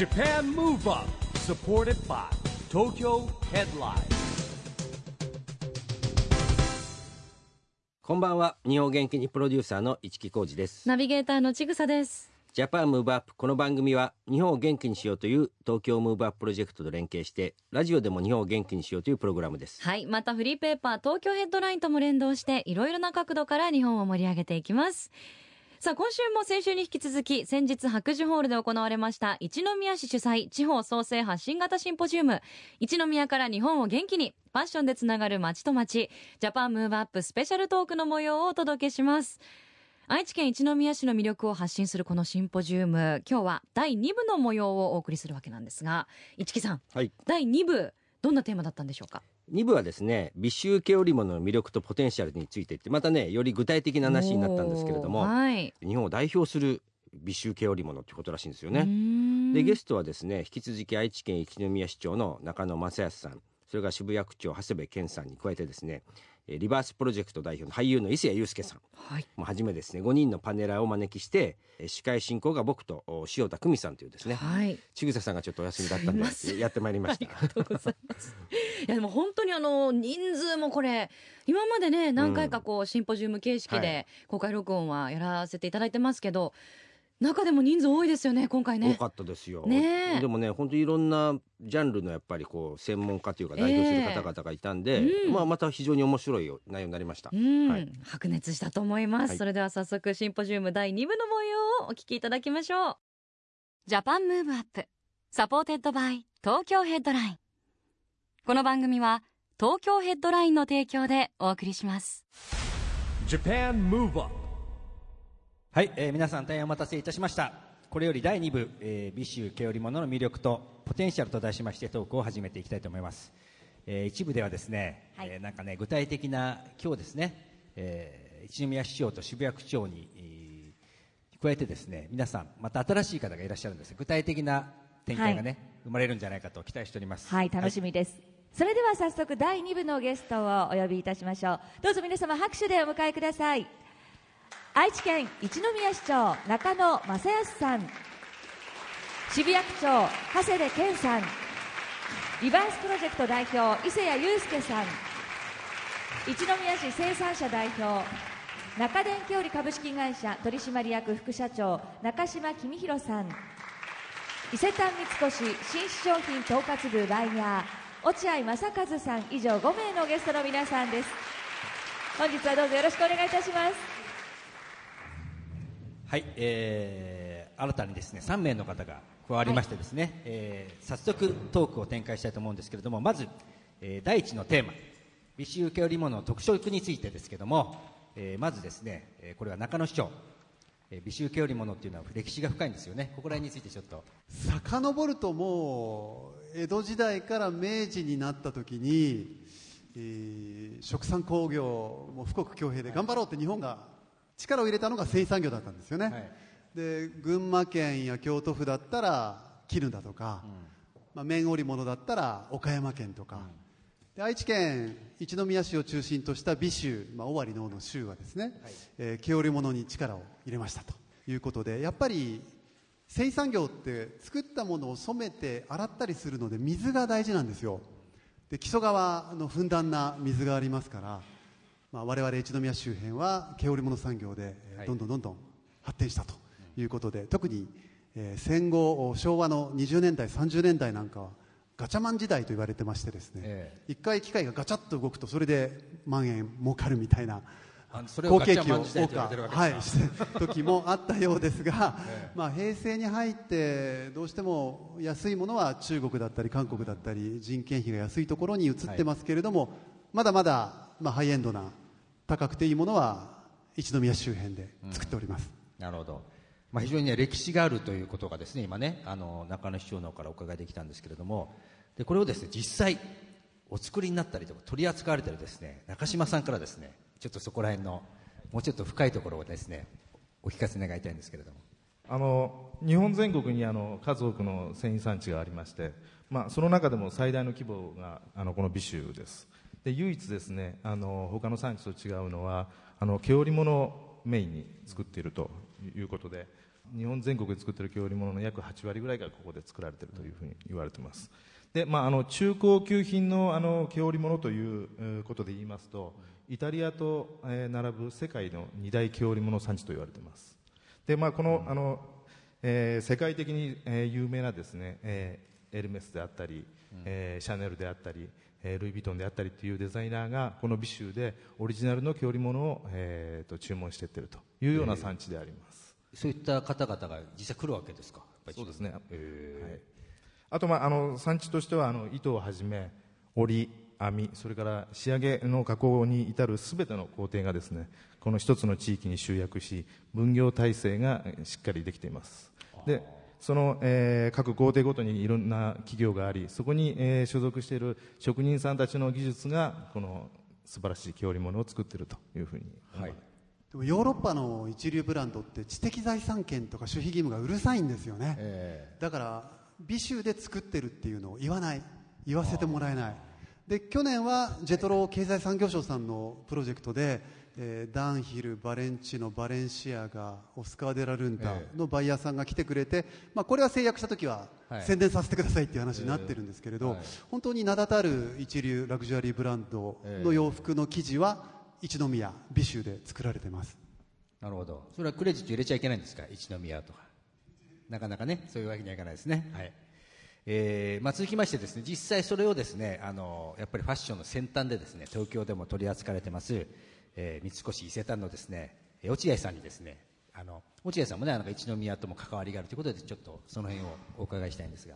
JAPAN MOVE UP SUPPORTED BY TOKYO HEADLINE こんばんは日本元気にプロデューサーの一木広治ですナビゲーターのちぐさです。 JAPAN MOVE UP この番組は日本を元気にしようという東京 MOVE UP プロジェクトと連携してラジオでも日本を元気にしようというプログラムですはい。またフリーペーパー東京ヘッドラインとも連動していろいろな角度から日本を盛り上げていきます。さあ今週も先週に引き続き先日白樹ホールで行われました一宮市主催地方創生発信型シンポジウム。一宮から日本を元気にファッションでつながる街と街。ジャパンムーブアップスペシャルトークの模様をお届けします。愛知県一宮市の魅力を発信するこのシンポジウム。今日は第2部の模様をお送りするわけなんですが市木さんはい。第2部どんなテーマだったんでしょうか？2部はですね美醜系織物の魅力とポテンシャルについてってまたねより具体的な話になったんですけれどもはい。日本を代表する美醜系織物ってことらしいんですよね。ん。でゲストはですね引き続き愛知県一宮市長の中野正康さんそれから渋谷区長長谷部健さんに加えてですねえーリバースプロジェクト代表の俳優の伊勢谷友介さん。はい。もうはじめですね5人のパネラーをお招きしてえー司会進行が僕とお塩田久美さんというですねはい。千草さんがちょっとお休みだったんでやってまいりました。ありがとうございます。いやでも本当にあの人数もこれ今までね何回かこうシンポジウム形式はで公開録音はやらせていただいてますけど、中でも人数多いですよね今回ね。多。かったですよ、ねえ。でもね本当いろんなジャンルのやっぱりこう専門家というか代表する方々がいたんで、ええうん。まあ、また非常に面白い内容になりました、うん、はい。白熱したと思います、はい。それでは早速シンポジウム第2部の模様をお聞きいただきましょう。 Japan Move Up。supported by 東京ヘッドラインこの番組は東京ヘッドラインの提供でお送りします。JAPAN MOVE UP はい、えー皆さん大変お待たせいたしました。これより第2部、えー美酒毛織物の魅力とポテンシャルと題しましてトークを始めていきたいと思います、えー一部ではですね、えーなんかね具体的な今日ですね、えー一宮市長と渋谷区長に、えー加えてですね皆さんまた新しい方がいらっしゃるんです。具体的な展開がね、生まれるんじゃないかと期待しております。はい、楽しみです。それでは早速第2部のゲストをお呼びいたしましょう。どうぞ皆様拍手でお迎えください。愛知県一宮市長中野正康さん、渋谷区長長谷部健さん、リバースプロジェクト代表伊勢谷友介さん、一宮市生産者代表中電気織株式会社取締役副社長中島公弘さん。伊勢丹三越新商品統括部バイヤー落合正和さん以上5名のゲストの皆さんです。本日はどうぞよろしくお願いいたします。はい、えー新たにですね3名の方が加わりましてですね、えー早速トークを展開したいと思うんですけれどもまず、えー第一のテーマ美酒請織物の特色についてですけども、えーまずですね、えーこれは中野市長、えー美酒請織物っていうのは歴史が深いんですよね。ここら辺についてちょっと。遡るともう江戸時代から明治になった時に、えー食産工業も富国強兵で頑張ろうって日本が力を入れたのが繊維産業だったんですよね、はい。で群馬県や京都府だったら絹だとか、まあ、綿織物だったら岡山県とか、で愛知県一宮市を中心とした美州、まあ、尾張の王の州はですね、えー毛織物に力を入れましたということでやっぱり繊維産業って作ったものを染めて洗ったりするので水が大事なんですよ。で木曽川のふんだんな水がありますから、まあ、我々一宮周辺は毛織物産業で、どんどんどんどん発展したということで特に、えー戦後昭和の20年代30年代なんかはガチャマン時代と言われてましてですね、え。一回機械がガチャッと動くとそれで万円儲かるみたいな好景気をガチャマン時代と言われてるわけですか。はい、して時もあったようですが、まあ、平成に入ってどうしても安いものは中国だったり韓国だったり人件費が安いところに移ってますけれども、まだまだ、まあ、ハイエンドな高くていいものは一宮周辺で作っております、なるほど、まあ、非常に、ね、歴史があるということがですね今ねあの中野市長の方からお伺いできたんですけれどもでこれをですね実際お作りになったりとか取り扱われたりですね中島さんからですねちょっとそこら辺のもうちょっと深いところをですねお聞かせ願いたいんですけれども。あの日本全国にあの数多くの繊維産地がありまして、まあ、その中でも最大の規模があのこの美州です。で唯一ですねあの他の産地と違うのはあの毛織物をメインに作っているということで日本全国で作っている毛織物の約8割ぐらいがここで作られているというふうに言われています。で、まあ、あの中高級品のあの毛織物ということで言いますとイタリアと、えー並ぶ世界の二大毛織物産地と言われています。で、まあ、この,、あのえー世界的に、えー有名なですね、えーエルメスであったり、えーシャネルであったり、えールイ・ヴィトンであったりというデザイナーがこの美州でオリジナルの毛織物を、えーと注文していっているというような産地であります、そういった方々が実際来るわけですか？そうですね、はい、あと、まあ、あの産地としてはあの糸をはじめ織編みそれから仕上げの加工に至るすべての工程がですねこの一つの地域に集約し分業体制がえーしっかりできています。でその、えー各工程ごとにいろんな企業がありそこに、えー所属している職人さんたちの技術がこの素晴らしい毛織物を作っているというふうに思います、でもヨーロッパの一流ブランドって知的財産権とか守秘義務がうるさいんですよね、だから美州で作ってるっていうのを言わない。言わせてもらえないで去年はジェトロ経済産業省さんのプロジェクトで、えーダンヒル、バレンチノバレンシアガオスカー・デラ・ルンタのバイヤーさんが来てくれて、まあ、これは制約した時ははい。宣伝させてくださいっていう話になってるんですけれど、本当に名だたる一流ラグジュアリーブランドの洋服の生地は一宮美州で作られてます。なるほど。それはクレジット入れちゃいけないんですか？一宮とか。なかなかねそういうわけにはいかないですね、はいえーまあ、続きましてですね実際それをですねあのやっぱりファッションの先端でですね東京でも取り扱われてます、えー三越伊勢丹のですね落合さんにですねあの落合さんもねなんか一宮とも関わりがあるということでちょっとその辺をお伺いしたいんですが。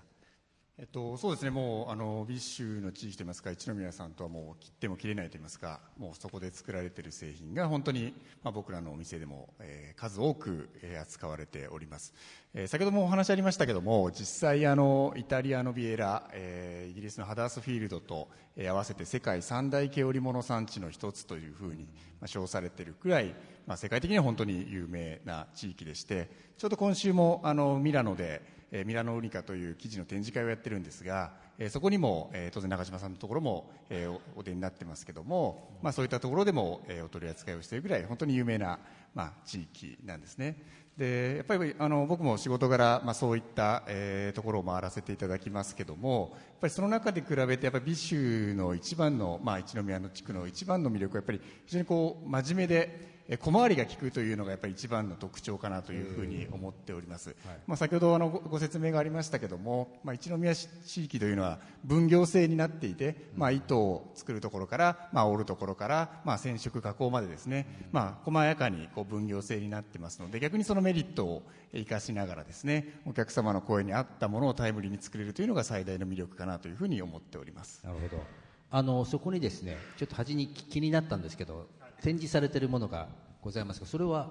えっと、そうですね、もうあのビッシュの地域といいますか、一宮さんとはもう切っても切れないといいますか、もうそこで作られている製品が本当に、まあ、僕らのお店でも、えー数多く、えー扱われております、えー先ほどもお話ありましたけども、実際あの、イタリアのビエラ、えーイギリスのハダースフィールドと、えー合わせて世界三大毛織物産地の一つというふうに、まあ、称されているくらい、まあ、世界的には本当に有名な地域でして、ちょうど今週もあのミラノで、えーミラノウニカという記事の展示会をやってるんですが、えーそこにも、えー当然中島さんのところも、えーお出になってますけども、まあ、そういったところでも、えーお取り扱いをしているぐらい本当に有名な、まあ、地域なんですね。でやっぱりあの僕も仕事柄、まあ、そういった、えーところを回らせていただきますけどもやっぱりその中で比べてやっぱり美州の一番の、まあ、一宮の地区の一番の魅力はやっぱり非常にこう真面目で小回りが利くというのがやっぱり一番の特徴かなというふうに思っております、まあ、先ほどあのごご説明がありましたけども、まあ、一宮市地域というのは分業制になっていて、まあ、糸を作るところから、まあ、織るところから、まあ、染色加工までですね、まあ、細やかにこう分業制になってますので逆にそのメリットを生かしながらですねお客様の声に合ったものをタイムリーに作れるというのが最大の魅力かなというふうに思っております。なるほど。あのそこにですねちょっと端に気になったんですけど展示されているものがございますがそれは？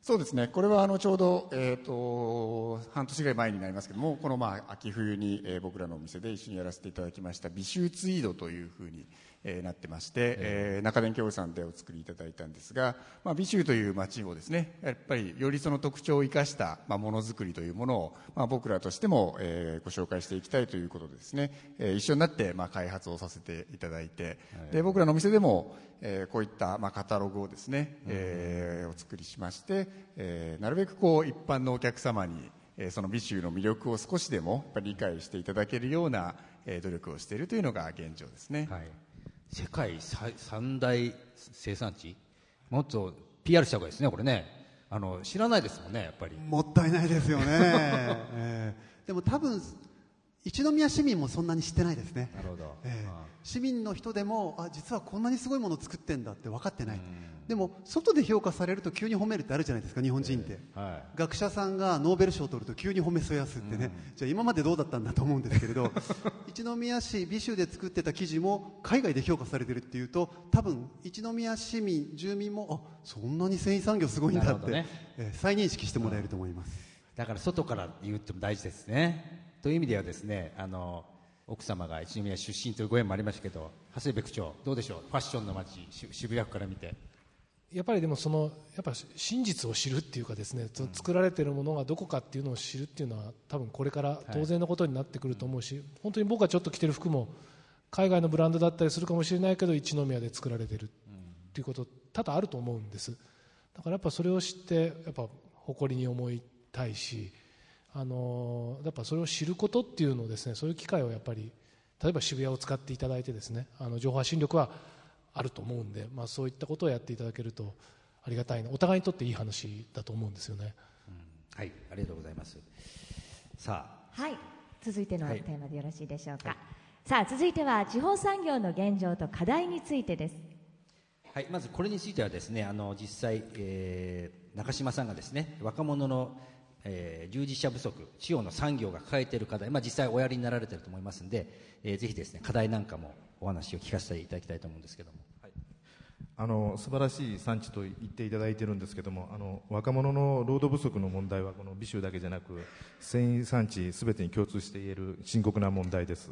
そうですね、これはあのちょうど、えー、と半年ぐらい前になりますけども、このまあ秋冬に、えー僕らのお店で一緒にやらせていただきました、美醜ツイードというふうに、えーなってまして、えー。中電協さんでお作りいただいたんですが、まあ、美州という街をですね、やっぱりよりその特徴を生かした、まあ、ものづくりというものを、まあ、僕らとしても、えーご紹介していきたいということでですね、えー一緒になって、まあ、開発をさせていただいて、で僕らのお店でも、えーこういった、まあ、カタログをですね、えーお作りしまして、えーなるべくこう一般のお客様に、えーその美州の魅力を少しでもやっぱり理解していただけるような、えー努力をしているというのが現状ですね。はい、世界三大生産地もっと PR した方がいいですねこれね。あの知らないですもんねやっぱり。もったいないですよね、えーでも多分一宮市民もそんなに知ってないですね。なるほど、ええ。あ市民の人でもあ実はこんなにすごいものを作ってんだって分かってない。でも外で評価されると急に褒めるってあるじゃないですか日本人って、は学者さんがノーベル賞を取ると急に褒めそやすってね、じゃあ今までどうだったんだと思うんですけれど 一宮市美州で作ってた記事も海外で評価されてるっていうと多分一宮市民住民もあそんなに繊維産業すごいんだって、ね。えー再認識してもらえると思います、だから外から言っても大事ですねという意味ではですねあの奥様が一宮出身というご縁もありましたけど長谷部区長どうでしょう？ファッションの街し渋谷区から見て。やっぱりでもそのやっぱ真実を知るっていうかですね、その作られているものがどこかっていうのを知るっていうのは多分これから当然のことになってくると思うし、本当に僕がちょっと着てる服も海外のブランドだったりするかもしれないけど一宮で作られてるっていうこと多々あると思うんです。だからやっぱそれを知ってやっぱ誇りに思いたいしあのやっぱそれを知ることっていうのをですねそういう機会をやっぱり例えば渋谷を使っていただいてですねあの情報発信力はあると思うんで、まあ、そういったことをやっていただけるとありがたいなお互いにとっていい話だと思うんですよね、うん、はいありがとうございます。さあ。はい続いてのテーマでよろしいでしょうか、はい、さあ続いては地方産業の現状と課題についてです。はい、まずこれについてはですねあの実際、えー、中島さんがですね若者のえー、従事者不足、地方の産業が抱えている課題、まあ、実際おやりになられていると思いますので、えー、ぜひですね課題なんかもお話を聞かせていただきたいと思うんですけども。はい、あの素晴らしい産地と言っていただいているんですけどもあの若者の労働不足の問題はこの美州だけじゃなく繊維産地すべてに共通して言える深刻な問題です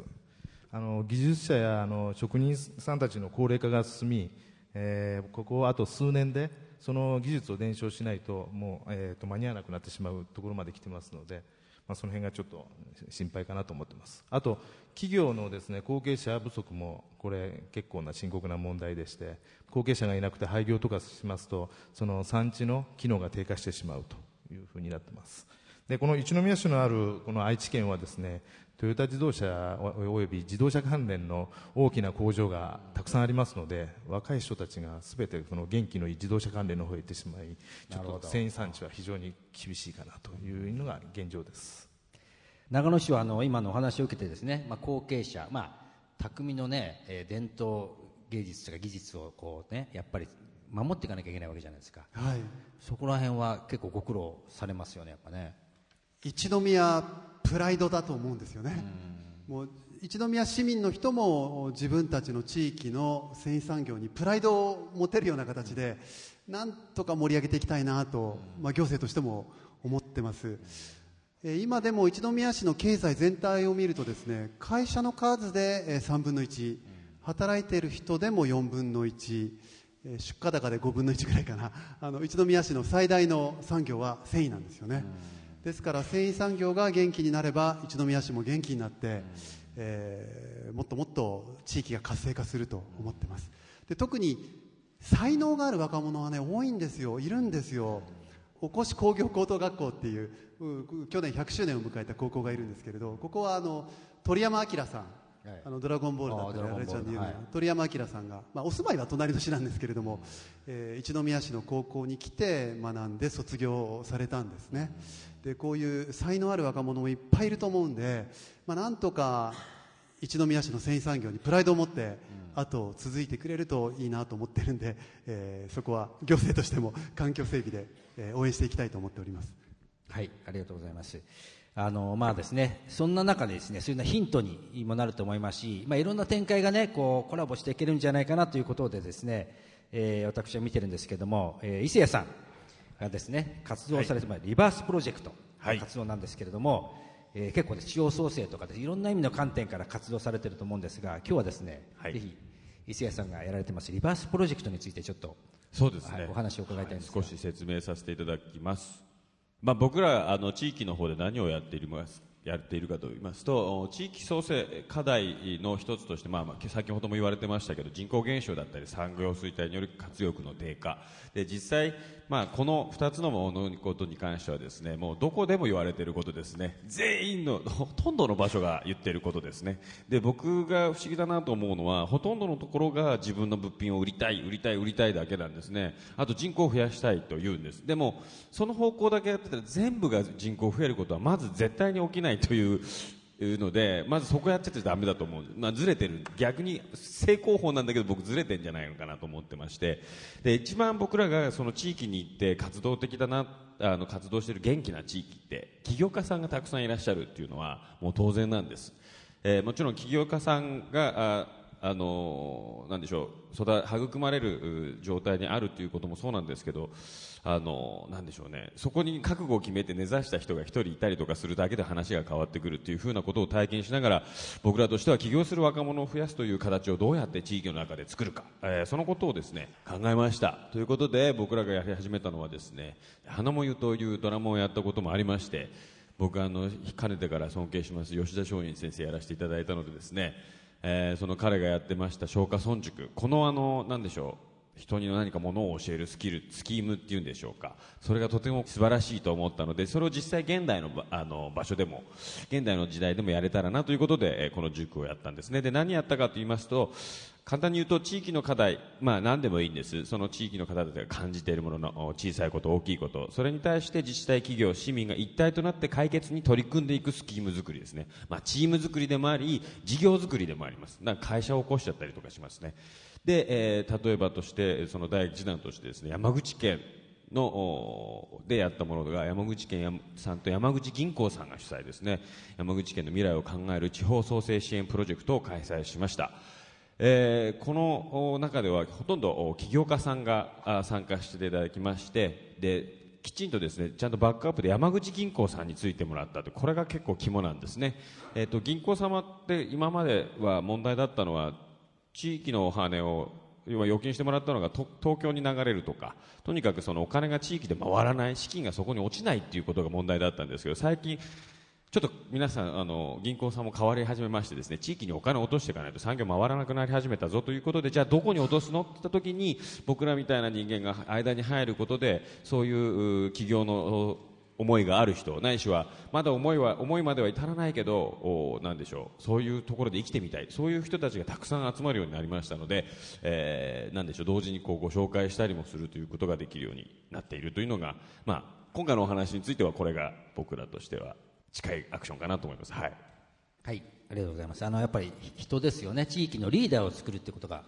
あの技術者やあの職人さんたちの高齢化が進み、えー、ここあと数年でその技術を伝承しないともう、えーと、間に合わなくなってしまうところまで来てますので、まあ、その辺がちょっと心配かなと思ってます。あと企業のですね後継者不足もこれ結構な深刻な問題でして後継者がいなくて廃業とかしますとその産地の機能が低下してしまうというふうになってます。でこの一宮市のあるこの愛知県はですねトヨタ自動車および自動車関連の大きな工場がたくさんありますので若い人たちがすべてその元気のいい自動車関連の方へ行ってしまいちょっと繊維産地は非常に厳しいかなというのが現状です。長野市はあの今のお話を受けてですね、まあ、後継者、まあ、匠のね、えー、伝統芸術とか技術をこうねやっぱり守っていかなきゃいけないわけじゃないですか、はい、そこら辺は結構ご苦労されますよねやっぱね一宮プライドだと思うんですよね、もう一宮市民の人も自分たちの地域の繊維産業にプライドを持てるような形で、なんとか盛り上げていきたいなと、まあ、行政としても思ってます。今でも一宮市の経済全体を見るとですね会社の数で3分の1働いている人でも4分の1出荷高で5分の1ぐらいかな。あの一宮市の最大の産業は繊維なんですよね。ですから繊維産業が元気になれば一宮市も元気になって、うん、えー、もっともっと地域が活性化すると思ってます。で特に才能がある若者はね多いんですよ。いるんですよ。おこし工業高等学校っていう去年100周年を迎えた高校がいるんですけれどここはあの鳥山明さん。はい、あのドラゴンボールだったり、あれちゃんで有名な、鳥山明さんが、まあ、お住まいは隣の市なんですけれども、えー、一宮市の高校に来て学んで卒業されたんですね。でこういう才能ある若者もいっぱいいると思うんで、まあ、なんとか一宮市の繊維産業にプライドを持って、あと続いてくれるといいなと思ってるんで、えー、そこは行政としても環境整備で、えー、応援していきたいと思っております。はいありがとうございます。あのまあですねそんな中でですねそういうなヒントにもなると思いますし、まあ、いろんな展開がねこうコラボしていけるんじゃないかなということでですね、えー、私は見てるんですけども、えー、伊勢谷さんがですね活動されて、はい、リバースプロジェクトの活動なんですけれども、はい、えー、結構、ね、地方創生とかでいろんな意味の観点から活動されていると思うんですが今日はですね、はい、ぜひ伊勢谷さんがやられてますリバースプロジェクトについてちょっとそうですね、はい、お話を伺いたいんです少し説明させていただきます、まあ、僕らあの地域の方で何をやっていますやっているかと言いますと地域創生課題の一つとして、まあ、まあ先ほども言われてましたけど人口減少だったり産業衰退による活力の低下。で実際、まあ、この2つのものことに関してはですねもうどこでも言われていることですね。全員のほとんどの場所が言っていることですね。で僕が不思議だなと思うのはほとんどのところが自分の物品を売りたい売りたい売りたいだけなんですね。あと人口を増やしたいと言うんです。でもその方向だけやってたら全部が人口増えることはまず絶対に起きないといういうのでまずそこやっててダメだと思う、まあ、ずれてる。逆に正攻法なんだけど僕ずれてんじゃないのかなと思ってまして。で一番僕らがその地域に行って活動的だなあの活動してる元気な地域って起業家さんがたくさんいらっしゃるっていうのはもう当然なんです、えー、もちろん起業家さんがあのなんでしょう育育まれる状態にあるということもそうなんですけどあのなんでしょうね。そこに覚悟を決めて根ざした人が一人いたりとかするだけで話が変わってくるというふうなことを体験しながら僕らとしては起業する若者を増やすという形をどうやって地域の中で作るか、えー、そのことをですね考えました。ということで僕らがやり始めたのはですね花もゆというドラマをやったこともありまして僕あのかねてから尊敬します吉田松陰先生やらせていただいたのでですねえー、その彼がやってました松下村塾。このあのなんでしょう。人に何かものを教えるスキルスキームっていうんでしょうか。それがとても素晴らしいと思ったのでそれを実際現代のあの場所でも現代の時代でもやれたらなということで、この塾をやったんですね。で何やったかと言いますと簡単に言うと地域の課題、まあ、何でもいいんです。その地域の方たちが感じているものの小さいこと大きいこと。それに対して自治体企業市民が一体となって解決に取り組んでいくスキーム作りですね、まあ、チーム作りでもあり事業作りでもあります。なんか会社を起こしちゃったりとかしますね。で、えー例えばとしてその第一弾としてですね山口県のでやったものが山口県やさんと山口銀行さんが主催ですね。山口県の未来を考える地方創生支援プロジェクトを開催しました、えーこの中ではほとんど起業家さんが参加していただきましてできちんとですねちゃんとバックアップで山口銀行さんについてもらったと。これが結構肝なんですね、えー、と銀行様って今までは問題だったのは地域のお金を要は預金してもらったのが東京に流れるとかとにかくそのお金が地域で回らない資金がそこに落ちないっていうことが問題だったんですけど最近ちょっと皆さんあの銀行さんも変わり始めましてですね地域にお金を落としていかないと産業回らなくなり始めたぞということでじゃあどこに落とすのって言った時に僕らみたいな人間が間に入ることでそういう企業の思いがある人ないしはまだ思いは思いまでは至らないけどおなんでしょうそういうところで生きてみたいそういう人たちがたくさん集まるようになりましたので、えーなんでしょう同時にこうご紹介したりもするということができるようになっているというのが、まあ、今回のお話についてはこれが僕らとしては近いアクションかなと思います。はいはい、ありがとうございます。あのやっぱり人ですよね。地域のリーダーを作るってことが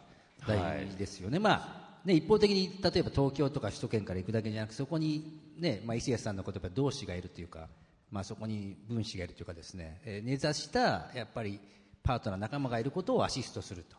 大事ですよね。まあね一方的に例えば東京とか首都圏から行くだけじゃなくそこにねまあ伊勢谷さんの言葉同志がいるというか、まあそこに分子がいるというかですね、えー根ざしたやっぱりパートナー仲間がいることをアシストすると。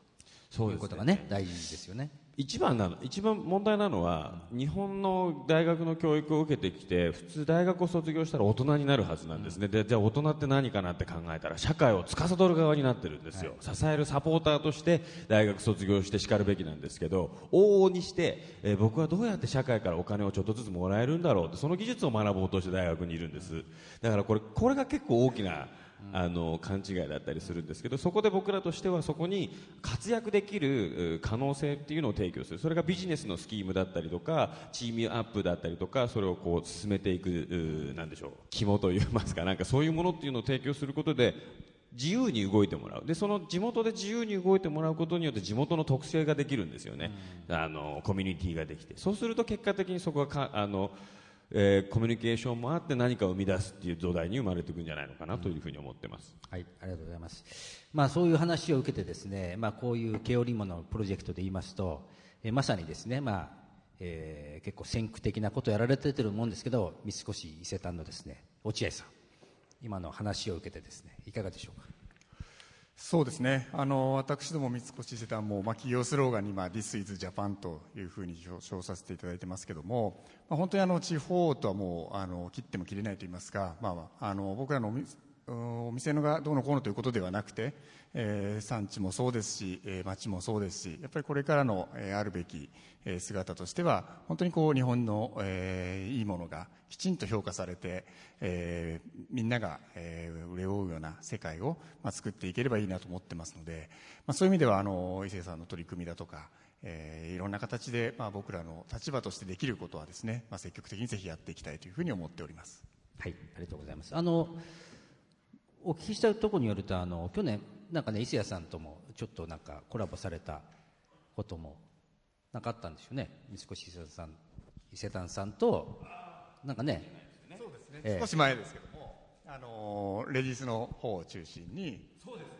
そういうことがね大事ですよね。一番なの一番問題なのは日本の大学の教育を受けてきて普通大学を卒業したら大人になるはずなんですね、でじゃあ大人って何かなって考えたら社会を司る側になってるんですよ、支えるサポーターとして大学卒業してしかるべきなんですけど往々にして、えー僕はどうやって社会からお金をちょっとずつもらえるんだろうってその技術を学ぼうとして大学にいるんです。だからこれこれが結構大きなあの勘違いだったりするんですけどそこで僕らとしてはそこに活躍できるう可能性っていうのを提供する。それがビジネスのスキームだったりとかチームアップだったりとかそれをこう進めていくうなんでしょう肝といいますかなんかそういうものっていうのを提供することで自由に動いてもらう。でその地元で自由に動いてもらうことによって地元の特性ができるんですよね、あのコミュニティができて。そうすると結果的にそこがかあのえーコミュニケーションもあって何かを生み出すっていう土台に生まれていくんじゃないのかなというふうに思ってます。はい、ありがとうございます。まあそういう話を受けてですね、まあこういう毛織物のプロジェクトで言いますと、えーまさにですね、まあ、えー結構先駆的なことをやられてると思うんですけど、三越伊勢丹のですね、落合さん、今の話を受けてですね、いかがでしょうか？そうですね。あの私ども三越伊勢丹も、まあ、企業スローガンに、まあ、This is Japan というふうに称させていただいてますけども、まあ、本当にあの地方とはもうあの切っても切れないといいますか、まあ、あの僕らのお店のがどうのこうのということではなくて、えー産地もそうですし、えー町もそうですしやっぱりこれからの、えーあるべき、えー姿としては本当にこう日本の、えーいいものがきちんと評価されて、えーみんなが、えー憂うような世界を、まあ、作っていければいいなと思ってますので、まあ、そういう意味ではあの伊勢さんの取り組みだとか、えーいろんな形で、まあ、僕らの立場としてできることはですね、まあ、積極的にぜひやっていきたいというふうに思っております。はい、ありがとうございます。あの、お聞きしたところによると、あの、去年、なんかね、伊勢谷さんともちょっとなんかコラボされたことも、なんかあったんですよね。三越伊勢丹さん、伊勢丹さんと、なんかね、そうですね。ええ。少し前ですけども、あのーレディースの方を中心に、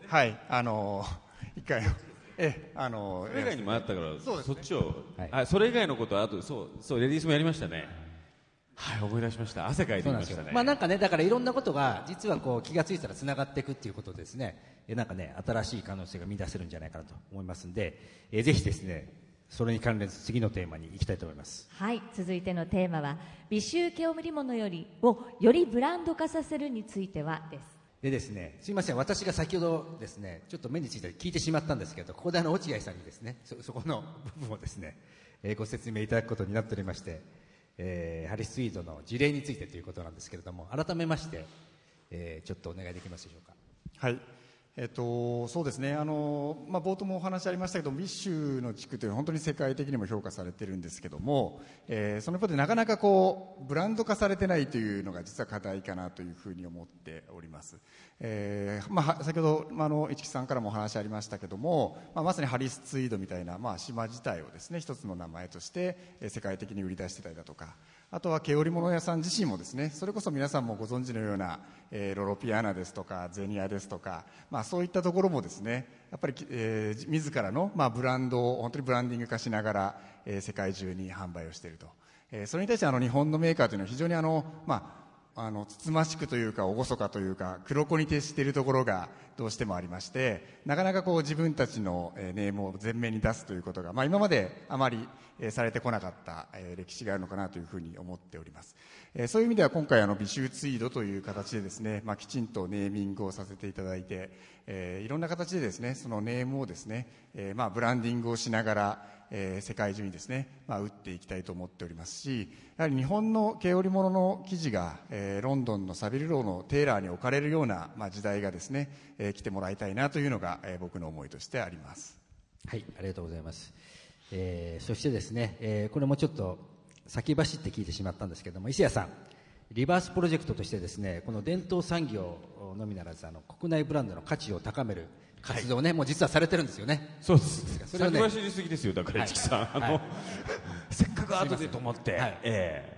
はい、あのー一回の、ええ、あのーそれ以外にもあったから、そうですね。そっちを、あ、それ以外のことは、あと、そう、そう、レディースもやりましたね。はい、思い出しました。汗かいてましたね。まあなんかね、だからいろんなことが、実はこう気がついたら繋がっていくっていうことですね。えなんかね、新しい可能性が見出せるんじゃないかなと思いますんで、えぜひですね、それに関連する次のテーマに行きたいと思います。はい続いてのテーマは美醜毛織物よりをよりブランド化させるについてはですでですね、すみません、私が先ほどですね、ちょっと目について聞いてしまったんですけど、ここであの落合さんにですね、そそこの部分をですね、えーご説明いただくことになっておりまして、えーハリスツイードの事例についてということなんですけれども、改めまして、えーちょっとお願いできますでしょうか。はい、えっと、そうですね。あの、まあ、冒頭もお話ありましたけどビッシュの地区というのは本当に世界的にも評価されているんですけども、えー、その一方でなかなかこうブランド化されてないというのが実は課題かなというふうに思っております、えーまあ、先ほど、まあ、の市木さんからもお話ありましたけども、まあ、まさにハリスツイードみたいな、まあ、島自体をですね一つの名前として世界的に売り出してたりだとかあとは毛織物屋さん自身もですねそれこそ皆さんもご存知のような、えー、ロロピアナですとかゼニアですとか、まあ、そういったところもですねやっぱり、えー、自らの、まあ、ブランドを本当にブランディング化しながら、えー、世界中に販売をしていると、えー、それに対してあの日本のメーカーというのは非常にあの、まああのつつましくというか厳かというか黒子に徹しているところがどうしてもありましてなかなかこう自分たちのネームを前面に出すということが、まあ、今まであまりされてこなかった歴史があるのかなというふうに思っております。そういう意味では今回あの美酒ツイードという形でですね、まあ、きちんとネーミングをさせていただいて、え、いろんな形でですねそのネームをですね、え、まあブランディングをしながらえー、世界中にですね、まあ、打っていきたいと思っておりますしやはり日本の毛織物の生地が、えー、ロンドンのサビルローのテーラーに置かれるような、まあ、時代がですね、えー、来てもらいたいなというのが、えー、僕の思いとしてあります。はいありがとうございます、えー、そしてですね、えー、これもちょっと先走って聞いてしまったんですけども伊勢谷さんリバースプロジェクトとしてですねこの伝統産業のみならずあの国内ブランドの価値を高める活動ね、はい、もう実はされてるんですよね。そうです。それはね、先走りすぎですよ、だから、市木さん。あの、せっかく後でと思って、ええ。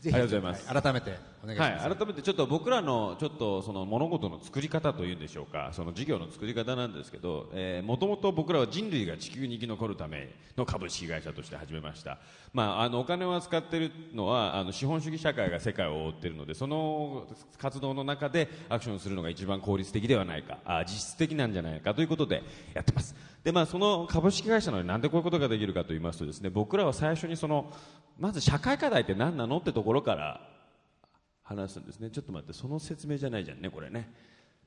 ぜひ。ありがとうございます、はい、改めてはい、改めてちょっと僕らのちょっとその物事の作り方というんでしょうか。その事業の作り方なんですけどもともと僕らは人類が地球に生き残るための株式会社として始めました、まあ、あのお金を扱っているのはあの資本主義社会が世界を覆っているのでその活動の中でアクションするのが一番効率的ではないか。あ実質的なんじゃないか。ということでやってます。で、まあ、その株式会社なのになんでこういうことができるかと言いますとですね僕らは最初にそのまず社会課題って何なのってところから話すんですね。ちょっと待ってその説明じゃないじゃんねこれね。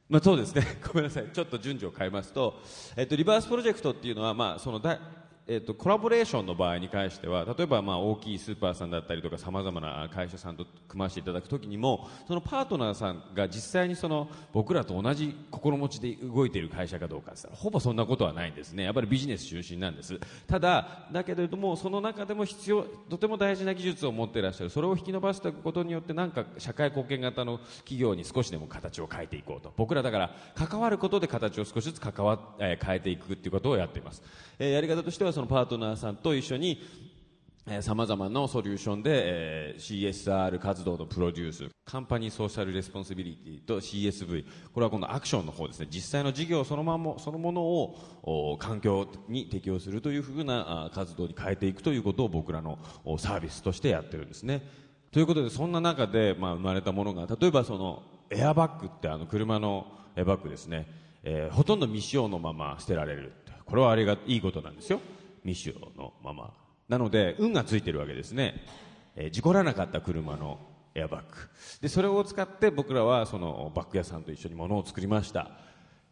まあ、そうですね。ごめんなさい。ちょっと順序を変えますと、えっと、リバースプロジェクトっていうのは、まあ、そのえーと、コラボレーションの場合に関しては例えばまあ大きいスーパーさんだったりとかさまざまな会社さんと組ませていただく時にもそのパートナーさんが実際にその僕らと同じ心持ちで動いている会社かどうかほぼそんなことはないんですね。やっぱりビジネス中心なんです。ただだけれどもその中でも必要とても大事な技術を持っていらっしゃるそれを引き伸ばしたことによってなんか社会貢献型の企業に少しでも形を変えていこうと。僕らだから関わることで形を少しずつ関わ、えー、変えていくということをやっています、えー、やり方としてはそのパートナーさんと一緒にさまざまなソリューションで、えー、CSR 活動のプロデュース company social responsibility と CSV これはこのアクションの方ですね。実際の事業そのままそのものを環境に適用するというふうな活動に変えていくということを僕らのサービスとしてやってるんですね。ということでそんな中で、まあ、生まれたものが例えばそのエアバッグってあの車のエアバッグですね、えー、ほとんど未使用のまま捨てられる。これはあれがいいことなんですよ。未使用のまま。なので運がついてるわけですね、えー、事故らなかった車のエアバッグ。でそれを使って僕らはそのバッグ屋さんと一緒にものを作りました、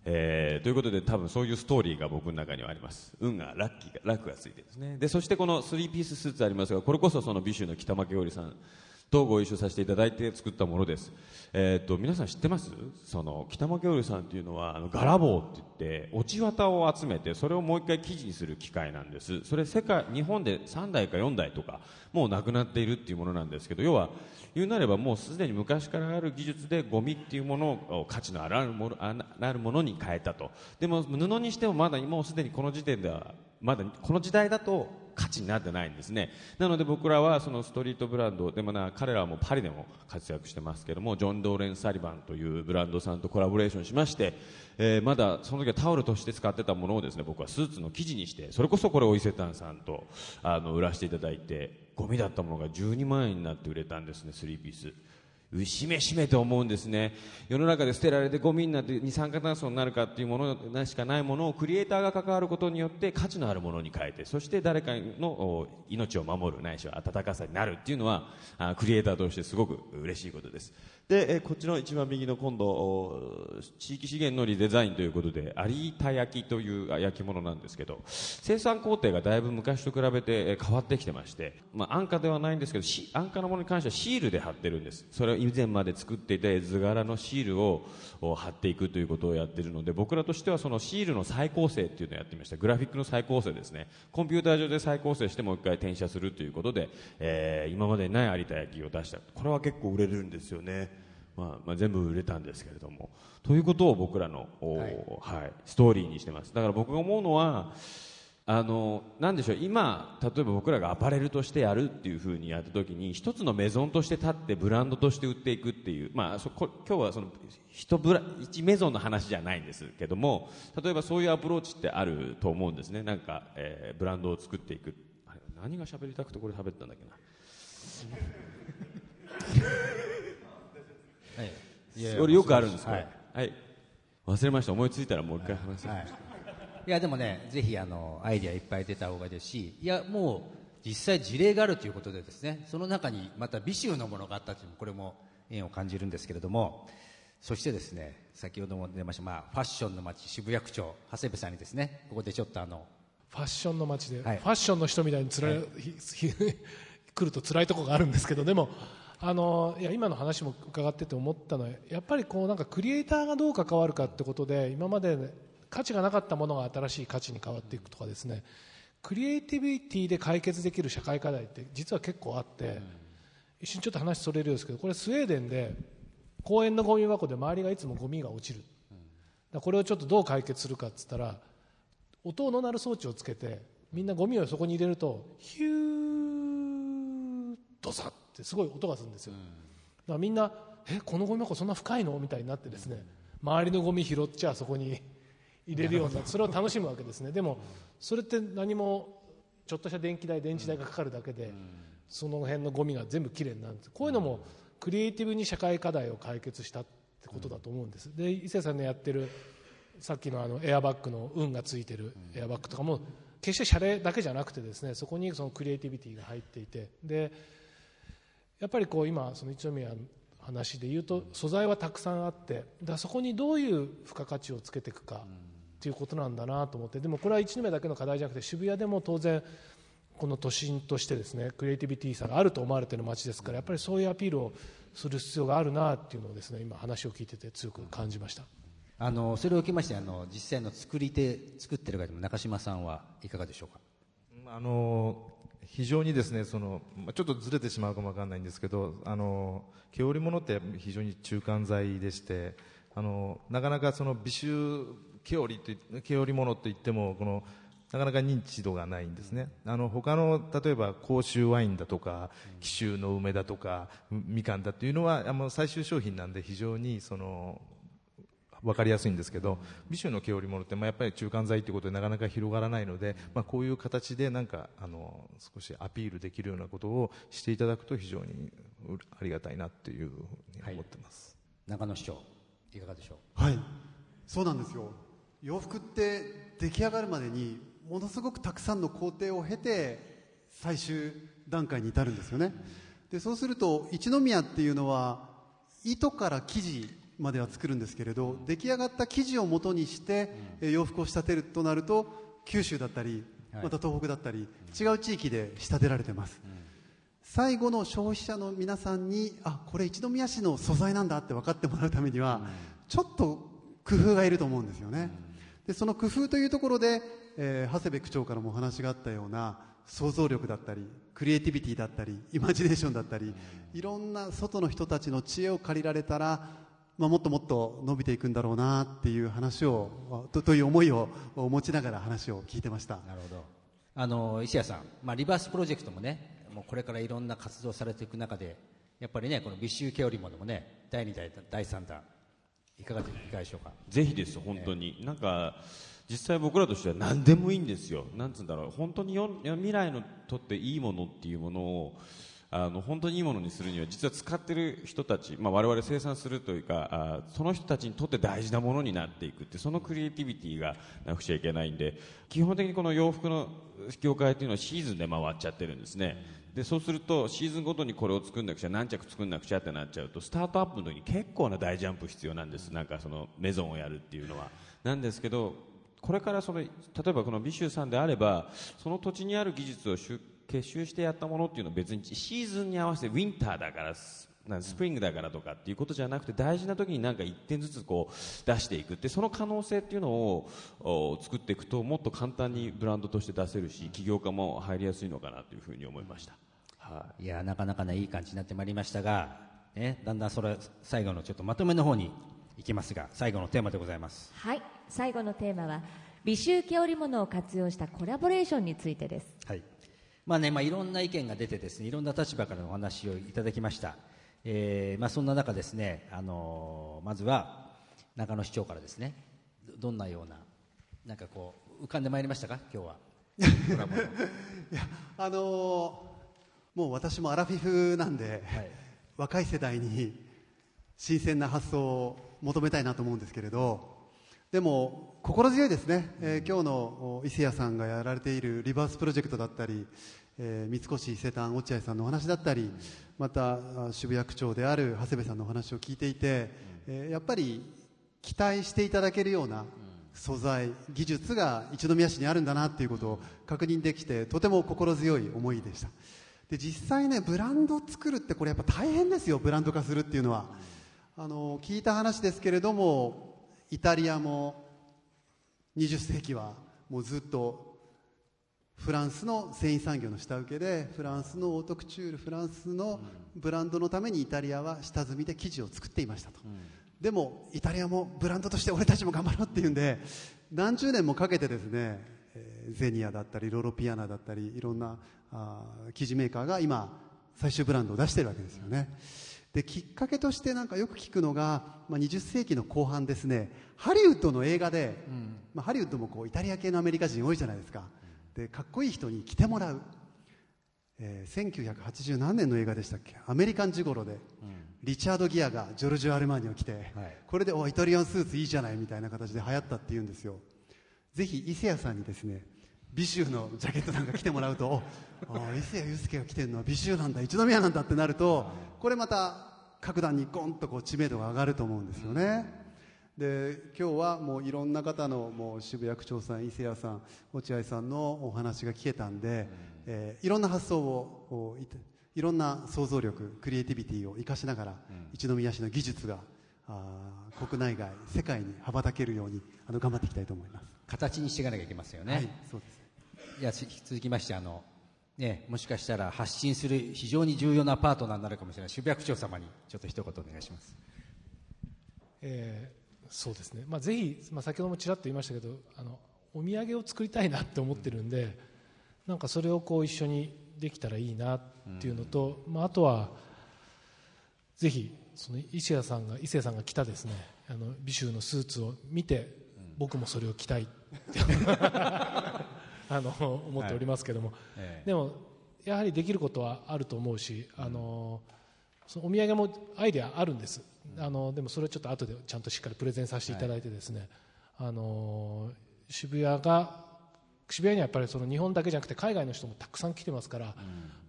えー、ということで多分そういうストーリーが僕の中にはあります。運がラッキーがラックがついてですね。でそしてこの3ピーススーツありますがこれこそその美酒の北間織さんとご一緒させていただいて作ったものです。えー、と、皆さん知ってます？その、北間京さんっていうのは、あの、ガラボーって言って、落ち綿を集めて、それをもう一回記事にする機械なんです。それ世界、日本で3台か4台とか、もうなくなっているっていうものなんですけど、要は、言うなればもうすでに昔からある技術でゴミっていうものを価値のあるものあるものに変えたと。でも布にしてもまだもうすでにこの時点ではまだこの時代だと価値になってないんですね。なので僕らはそのストリートブランドでもな彼らはもうパリでも活躍してますけどもジョン・ドーレン・サリバンというブランドさんとコラボレーションしまして、えー、まだその時はタオルとして使ってたものをですね僕はスーツの生地にしてそれこそこれお伊勢丹さんとあの売らせていただいてゴミだったものが12万円になって売れたんですね3ピース。しめしめと思うんですね。世の中で捨てられてゴミになって二酸化炭素になるかっていうものしかないものをクリエイターが関わることによって価値のあるものに変えてそして誰かの命を守るないしは温かさになるっていうのはクリエイターとしてすごく嬉しいことです。で、こっちの一番右の今度地域資源のリデザインということで有田焼という焼き物なんですけど生産工程がだいぶ昔と比べて変わってきてまして、まあ、安価ではないんですけど安価なものに関してはシールで貼ってるんです。それ以前まで作っていた絵図柄のシールをを貼っていくということをやっているので僕らとしてはそのシールの再構成っていうのをやってみました。グラフィックの再構成ですね。コンピューター上で再構成してもう一回転写するということで、えー今までにない有田焼を出した。これは結構売れるんですよね、まあまあ、全部売れたんですけれども。ということを僕らの、おはい。ストーリーにしてます。だから僕が思うのはあのなんでしょう今、例えば僕らがアパレルとしてやるっていうふうにやった時に一つのメゾンとして立ってブランドとして売っていくっていう、まあ、そこ今日はその一ブラ一メゾンの話じゃないんですけども例えばそういうアプローチってあると思うんですね。なんか、えーブランドを作っていく。あれ何が喋りたくてこれ喋ったんだっけな。はい。いやいやそれよくあるんですか、はい。はい、忘れました。思いついたらもう一回話す、はいいやでもねぜひあのアイディアいっぱい出た方がいいですしいやもう実際事例があるということでですねその中にまた美醜のものがあったというのもこれも縁を感じるんですけれどもそしてですね先ほども出ました、まあ、ファッションの街渋谷区長長谷部さんにですねここでちょっとあのファッションの街で、はい。ファッションの人みたいにつらい、ひひ 来ると辛いところがあるんですけどでもあのいや今の話も伺ってて思ったのはやっぱりこうなんかクリエイターがどう関わるかってことで今まで、ね、価値がなかったものが新しい価値に変わっていくとかですね。クリエイティビティで解決できる社会課題って実は結構あって、一瞬ちょっと話それるんですけどこれスウェーデンで公園のゴミ箱で周りがいつもゴミが落ちる、これをちょっとどう解決するかっつったら音の鳴る装置をつけてみんなゴミをそこに入れるとヒュードサってすごい音がするんですよ、だからみんなえこのゴミ箱そんな深いの？みたいになってですね周りのゴミ拾っちゃそこに入れるようになってそれを楽しむわけですね。でもそれって何もちょっとした電気代電池代がかかるだけでその辺のゴミが全部きれいになるんです。こういうのもクリエイティブに社会課題を解決したってことだと思うんです。で伊勢さんのやってるさっきのあのエアバッグの運がついてるエアバッグとかも決してシャレだけじゃなくてですねそこにそのクリエイティビティが入っていて。でやっぱりこう今その一宮の話で言うと素材はたくさんあってだそこにどういう付加価値をつけていくか。っていうことなんだなと思ってでもこれは一宮だけの課題じゃなくて渋谷でも当然この都心としてですねクリエイティビティさがあると思われている街ですからやっぱりそういうアピールをする必要があるなっていうのをですね今話を聞いてて強く感じました。あのそれを受けましてあの実際の作り手作ってる方の中島さんはいかがでしょうか？あの非常にですねそのまあちょっとずれてしまうかもわかんないんですけどあの毛織物って非常に中間材でしてあのなかなかその美醜毛織とい毛織物といってもこのなかなか認知度がないんですね、あの他の例えば甲州ワインだとか紀州の梅だとかみかんだっていうのはあの最終商品なんで非常にその分かりやすいんですけど美酒の毛織物って、まあ、やっぱり中間材ということでなかなか広がらないので、まあ、こういう形でなんかあの少しアピールできるようなことをしていただくと非常にうありがたいなというふうに思ってます、中野市長いかがでしょはい。そうなんですよ洋服って出来上がるまでにものすごくたくさんの工程を経て最終段階に至るんですよね。でそうすると一宮っていうのは糸から生地までは作るんですけれど出来上がった生地を元にして、えー洋服を仕立てるとなると九州だったりはい。また東北だったり、違う地域で仕立てられてます、最後の消費者の皆さんにあこれ一宮市の素材なんだって分かってもらうためには、ちょっと工夫がいると思うんですよね、でその工夫というところで、えー長谷部区長からもお話があったような想像力だったりクリエイティビティだったりイマジネーションだったり、いろんな外の人たちの知恵を借りられたら、まあ、もっともっと伸びていくんだろうなっていう話をとという思いを持ちながら話を聞いてました。なるほど。あの石谷さん、まあ、リバースプロジェクトもねもうこれからいろんな活動されていく中でやっぱりねこの美醜毛織物もね第2弾第3弾いかがでしょうか？ぜひです本当に、なんか実際僕らとしては何でもいいんですよ。なんつうんだろう。本当によ未来のとっていいものっていうものをあの本当にいいものにするには実は使ってる人たち、まあ、我々生産するというかあその人たちにとって大事なものになっていくってそのクリエイティビティがなくちゃいけないんで基本的にこの洋服の業界というのはシーズンで回っちゃってるんですねでそうするとシーズンごとにこれを作んなくちゃ何着作んなくちゃってなっちゃうとスタートアップの時に結構な大ジャンプ必要なんです。なんかそのメゾンをやるっていうのは。なんですけどこれからその例えばこの美州さんであればその土地にある技術を集結集してやったものっていうのは別にシーズンに合わせてウィンターだからなんスプリングだからとかっていうことじゃなくて大事な時になんか1点ずつこう出していくってその可能性っていうのをお作っていくともっと簡単にブランドとして出せるし起業家も入りやすいのかなというふうに思いました。はい。やなかなかねいい感じになってまいりましたが、ね、だんだんそれ最後のちょっとまとめの方に行きますが最後のテーマでございます。はい。最後のテーマは美醜毛織物を活用したコラボレーションについてです。はい。まあねまあ、いろんな意見が出てですねいろんな立場からのお話をいただきました、えーまあ、そんな中ですね、あのーまずは中野市長からですねどどんなようななんかこう浮かんでまいりましたか？今日は。コラボのあのーもう私もアラフィフなんで、若い世代に新鮮な発想を求めたいなと思うんですけれどでも心強いですね、えー今日のお伊勢谷さんがやられているリバースプロジェクトだったり、えー三越伊勢丹落合さんのお話だったりまたあ渋谷区長である長谷部さんのお話を聞いていて、えーやっぱり期待していただけるような素材技術が一宮市にあるんだなっていうことを確認できてとても心強い思いでした。で実際ねブランドを作るってこれやっぱ大変ですよブランド化するっていうのは。あの聞いた話ですけれどもイタリアも20世紀はもうずっとフランスの繊維産業の下請けでフランスのオートクチュールフランスのブランドのためにイタリアは下積みで生地を作っていましたと、でもイタリアもブランドとして俺たちも頑張ろうっていうんで何十年もかけてですね、えーゼニアだったりロロピアナだったりいろんなあー生地メーカーが今最終ブランドを出してるわけですよね。できっかけとしてなんかよく聞くのが、まあ、20世紀の後半ですね。ハリウッドの映画で、まあ、ハリウッドもこうイタリア系のアメリカ人多いじゃないですかでかっこいい人に着てもらう、えー1980何年の映画でしたっけ？アメリカンジゴロで、リチャード・ギアがジョルジョ・アルマーニを着て、これでおイタリアンスーツいいじゃないみたいな形で流行ったっていうんですよ。ぜひ伊勢谷さんにですね美州のジャケットなんか着てもらうと 伊勢谷友介が着てるのは美州なんだ一宮なんだってなるとこれまた格段にゴンとこう知名度が上がると思うんですよね、で今日はもういろんな方のもう渋谷区長さん伊勢谷さん落合さんのお話が聞けたんで、えーいろんな発想をこういいろんな想像力クリエイティビティを生かしながら、一宮市の技術があー国内外世界に羽ばたけるようにあの頑張っていきたいと思います。形にしていかなきゃいけませんよね、はいそうです。いやし続きましてあの、ね、もしかしたら発信する非常に重要なパートナーになるかもしれない。渋谷区長様にちょっと一言お願いします。えーそうですね、まあ、ぜひ、まあ、先ほどもちらっと言いましたけどあのお土産を作りたいなって思ってるんで、なんかそれをこう一緒にできたらいいなっていうのと、まあ、あとはぜひその伊勢谷さんが伊勢谷さんが着たですね。あの美州のスーツを見て、僕もそれを着たいって あの思っておりますけども、ええ。でもやはりできることはあると思うし、あのそのお土産もアイデアあるんです、あのでもそれをちょっと後でちゃんとしっかりプレゼンさせていただいてですね、あの渋谷が渋谷にはやっぱりその日本だけじゃなくて海外の人もたくさん来てますから、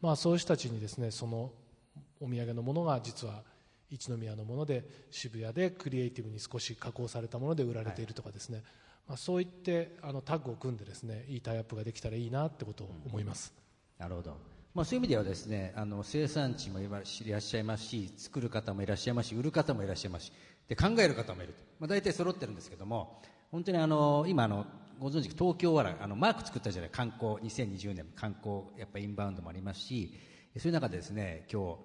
まあ、そういう人たちにですねそのお土産のものが実は一宮のもので渋谷でクリエイティブに少し加工されたもので売られているとかですね、まあ、そういってあのタッグを組んでですねいいタイアップができたらいいなってことを思います。なるほど、まあ、そういう意味ではですねあの生産地もいらっしゃいますし作る方もいらっしゃいますし売る方もいらっしゃいますしで考える方もいると、まあ、大体揃ってるんですけども本当にあの今あのご存知東京はあのマーク作ったじゃない観光2020年観光やっぱインバウンドもありますしそういう中でですね今日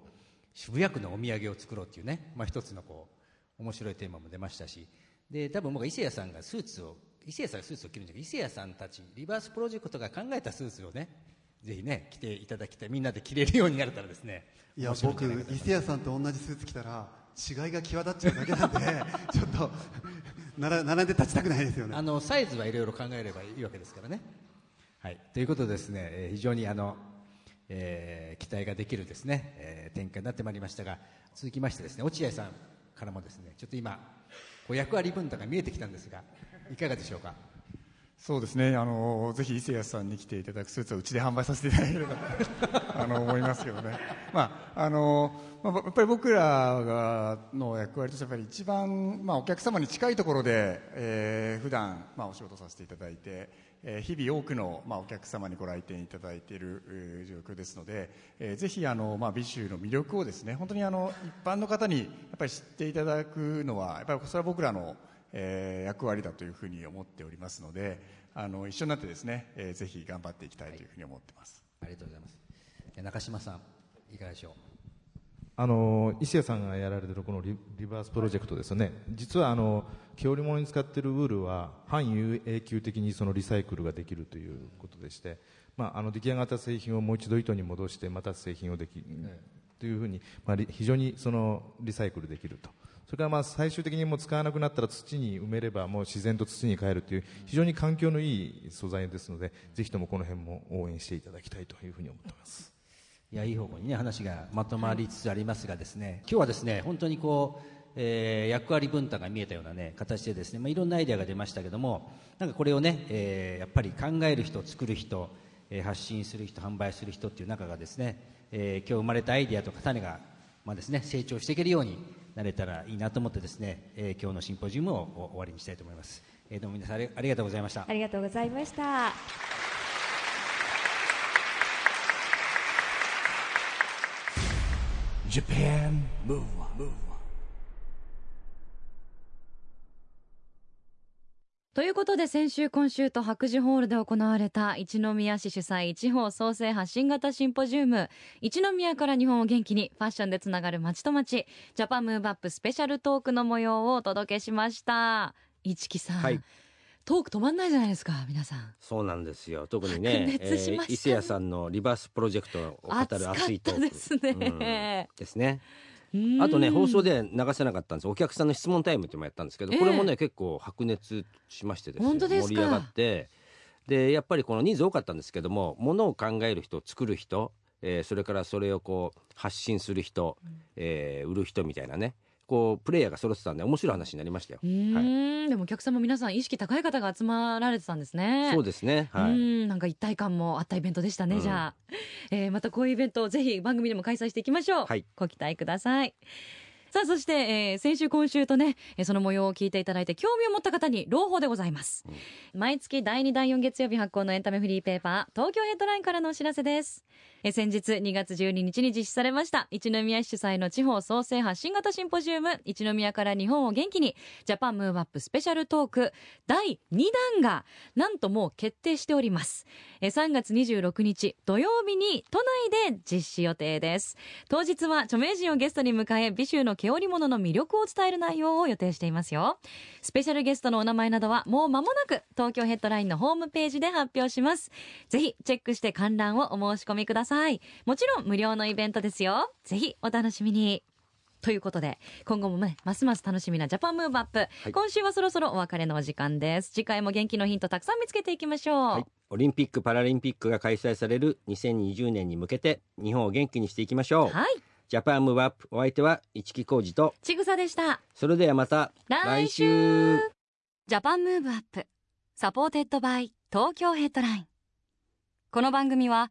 渋谷区のお土産を作ろうっていうね、まあ、一つのこう面白いテーマも出ましたしで多分僕は伊勢谷さんがスーツを伊勢谷さんがスーツを着るんじゃなくて伊勢谷さんたちリバースプロジェクトが考えたスーツをねぜひね着ていただきたい。みんなで着れるようになれたらですねいや僕伊勢谷さんと同じスーツ着たら違いが際立っちゃうだけなんで ちょっとなら並んで立ちたくないですよね。あのサイズはいろいろ考えればいいわけですからね。はい、ということでですね、えー非常にあの、えー期待ができるですね、えー展開になってまいりましたが続きましてですね落合さんからもですねちょっと今こう役割分担が見えてきたんですがいかがでしょうか？そうですね。あのぜひ伊勢谷さんに来ていただくスーツをうちで販売させていただければ あの思いますけどね、まああのまあ、やっぱり僕らがの役割としてやっぱり一番、まあ、お客様に近いところで、えー、普段、まあ、お仕事させていただいて、えー、日々多くの、まあ、お客様にご来店いただいている、えー、状況ですので、えー、ぜひあの、まあ、美酒の魅力をですね本当にあの一般の方にやっぱり知っていただくのはやっぱりそれは僕らの、えー、役割だというふうに思っておりますのであの一緒になってですね、えー、ぜひ頑張っていきたいというふうに思ってます、はい、ありがとうございます。中島さんいかがでしょう？あの伊勢さんがやられているこのリリバースプロジェクトですよね、実はあの毛織物に使っているウールは半永久的にそのリサイクルができるということでして、まあ、あの出来上がった製品をもう一度糸に戻してまた製品をできる、というふうに、まあ、非常にそのリサイクルできると。それからまあ最終的にもう使わなくなったら土に埋めればもう自然と土に帰るという非常に環境のいい素材ですのでぜひともこの辺も応援していただきたいというふうに思っています。いやいい方向にね話がまとまりつつありますがですね、今日はですね本当にこう、えー、役割分担が見えたようなね形でですね、まあ、いろんなアイデアが出ましたけどもなんかこれをね、えー、やっぱり考える人作る人、えー、発信する人販売する人っていう中がですね、えー、今日生まれたアイデアとか種がまあですね成長していけるようになれたらいいなと思ってですね、えー、今日のシンポジウムを終わりにしたいと思います、えー、どうも皆さんありがとうございました。ありがとうございましたということで先週今週と白磁ホールで行われた一宮市主催地方創生発信型シンポジウム。一宮から日本を元気にファッションでつながる街と街。ジャパンムーブアップスペシャルトークの模様をお届けしました。市木さん、はい。トーク止まんないじゃないですか皆さん。そうなんですよ。特にねね、えー、伊勢谷さんのリバースプロジェクトを語る熱いトーク。ですね、うん、ですねあとね放送で流せなかったんですお客さんの質問タイムっていうのもやったんですけど、これもね結構白熱しましてですね盛り上がって。でやっぱりこの人数多かったんですけどもものを考える人作る人、えー、それからそれをこう発信する人、えー、売る人みたいなねこうプレイヤーが揃ってたんで面白い話になりましたよ。はい、でもお客さんも皆さん意識高い方が集まられてたんですね。そうですね。はい。うんなんか一体感もあったイベントでしたね。うん、じゃあ、えー、またこういうイベントをぜひ番組でも開催していきましょう。はい。ご期待ください。さあそして、えー、先週今週とね、えー、その模様を聞いていただいて興味を持った方に朗報でございます、うん、毎月第2第4月曜日発行のエンタメフリーペーパー東京ヘッドラインからのお知らせですえ先日2月12日に実施されました。一宮市主催の地方創生発信型シンポジウム。一宮から日本を元気に。ジャパンムーブアップスペシャルトーク。第2弾がなんともう決定しております。え3月26日土曜日に都内で実施予定です。当日は著名人をゲストに迎え美州の毛織物の魅力を伝える内容を予定していますよ。スペシャルゲストのお名前などはもう間もなく東京ヘッドラインのホームページで発表します。ぜひチェックして観覧をお申し込みください。さい。もちろん無料のイベントですよ。ぜひお楽しみに。ということで、今後もね、ますます楽しみなジャパンムーブアップ。はい、今週はそろそろお別れのお時間です。次回も元気のヒントたくさん見つけていきましょう。はい、オリンピック・パラリンピックが開催される2020年に向けて、日本を元気にしていきましょう。はい。 Japan Move Up、お相手は市木浩二と、ちぐさでした。それではまた、来週 Japan Move Up、supported by 東京ヘッドライン。この番組は、